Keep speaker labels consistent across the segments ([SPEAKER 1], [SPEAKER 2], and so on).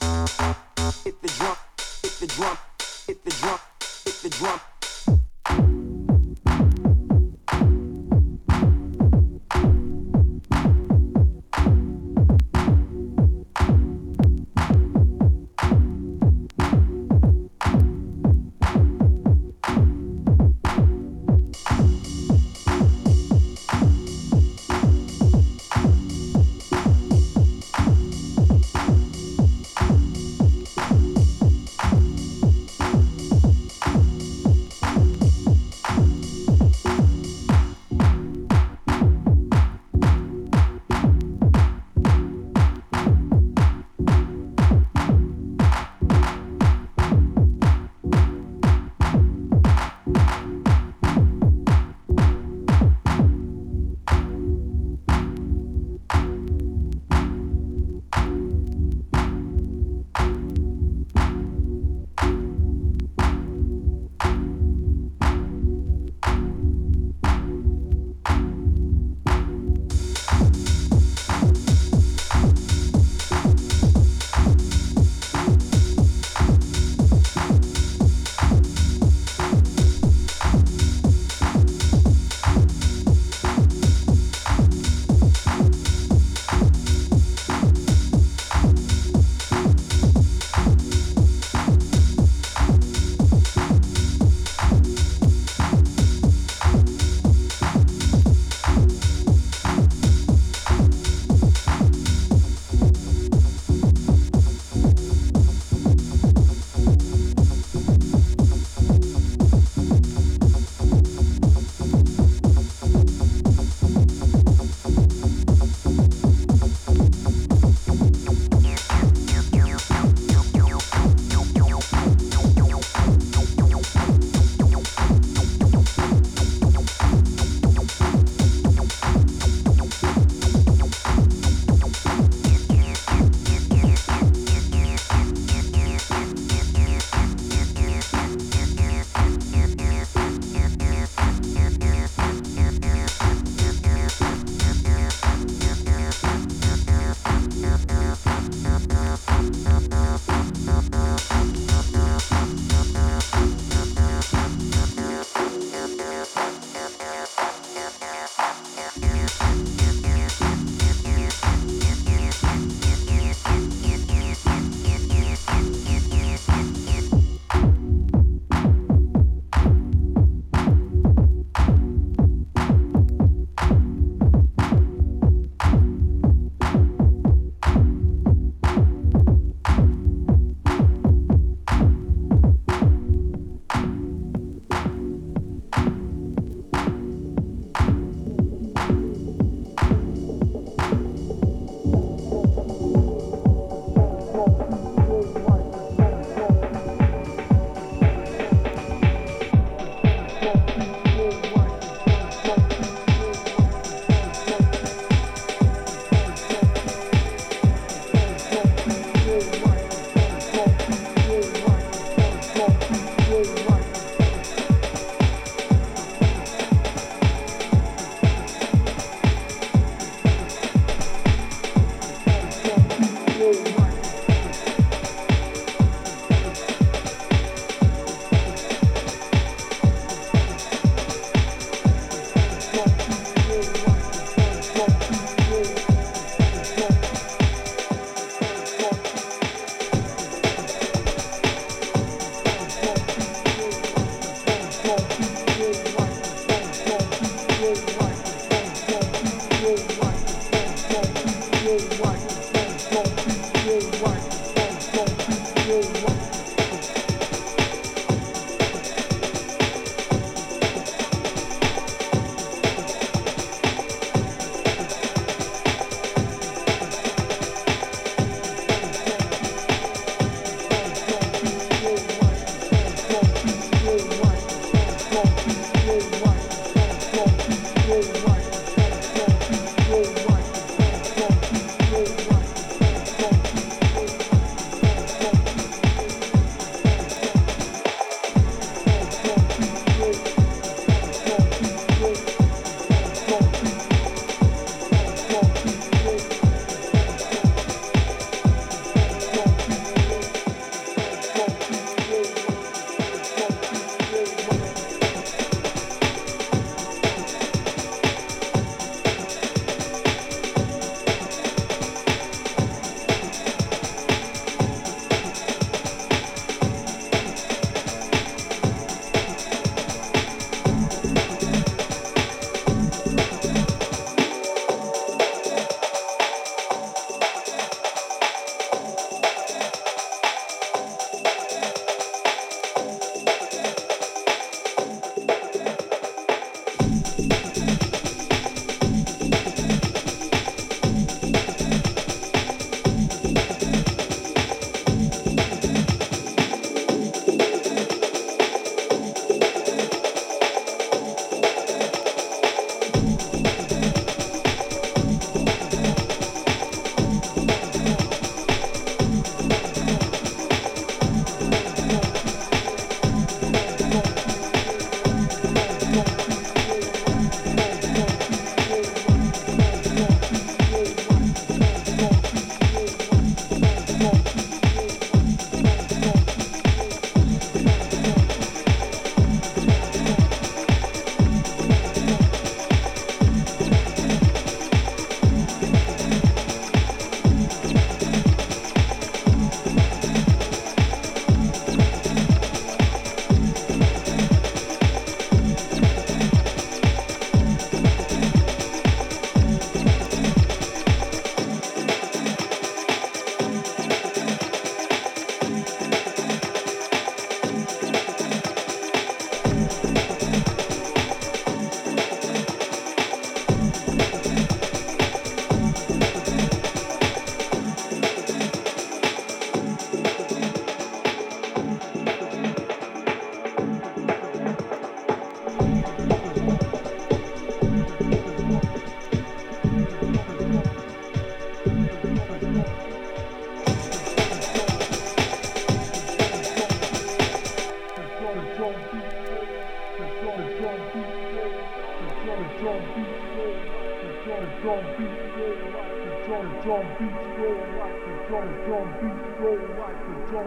[SPEAKER 1] Hit the drum, hit the drum, hit the
[SPEAKER 2] drum,
[SPEAKER 3] hit the drum.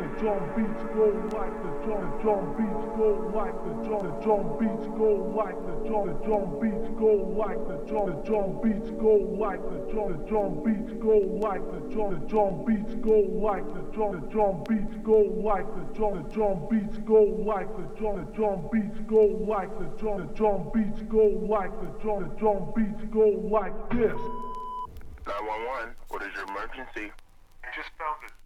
[SPEAKER 3] The drum drum beats go like the drum the drum beats go like the drum the drum beats go like the drum the drum beats go like the drum the drum beats go like the drum the drum beats go like the drum the drum beats go like the drum the drum beats go like the drum the drum beats go like the drum the drum beats go like the drum the drum beats go like the drum the drum beats go like this
[SPEAKER 4] 911, what is your emergency?
[SPEAKER 5] I just found a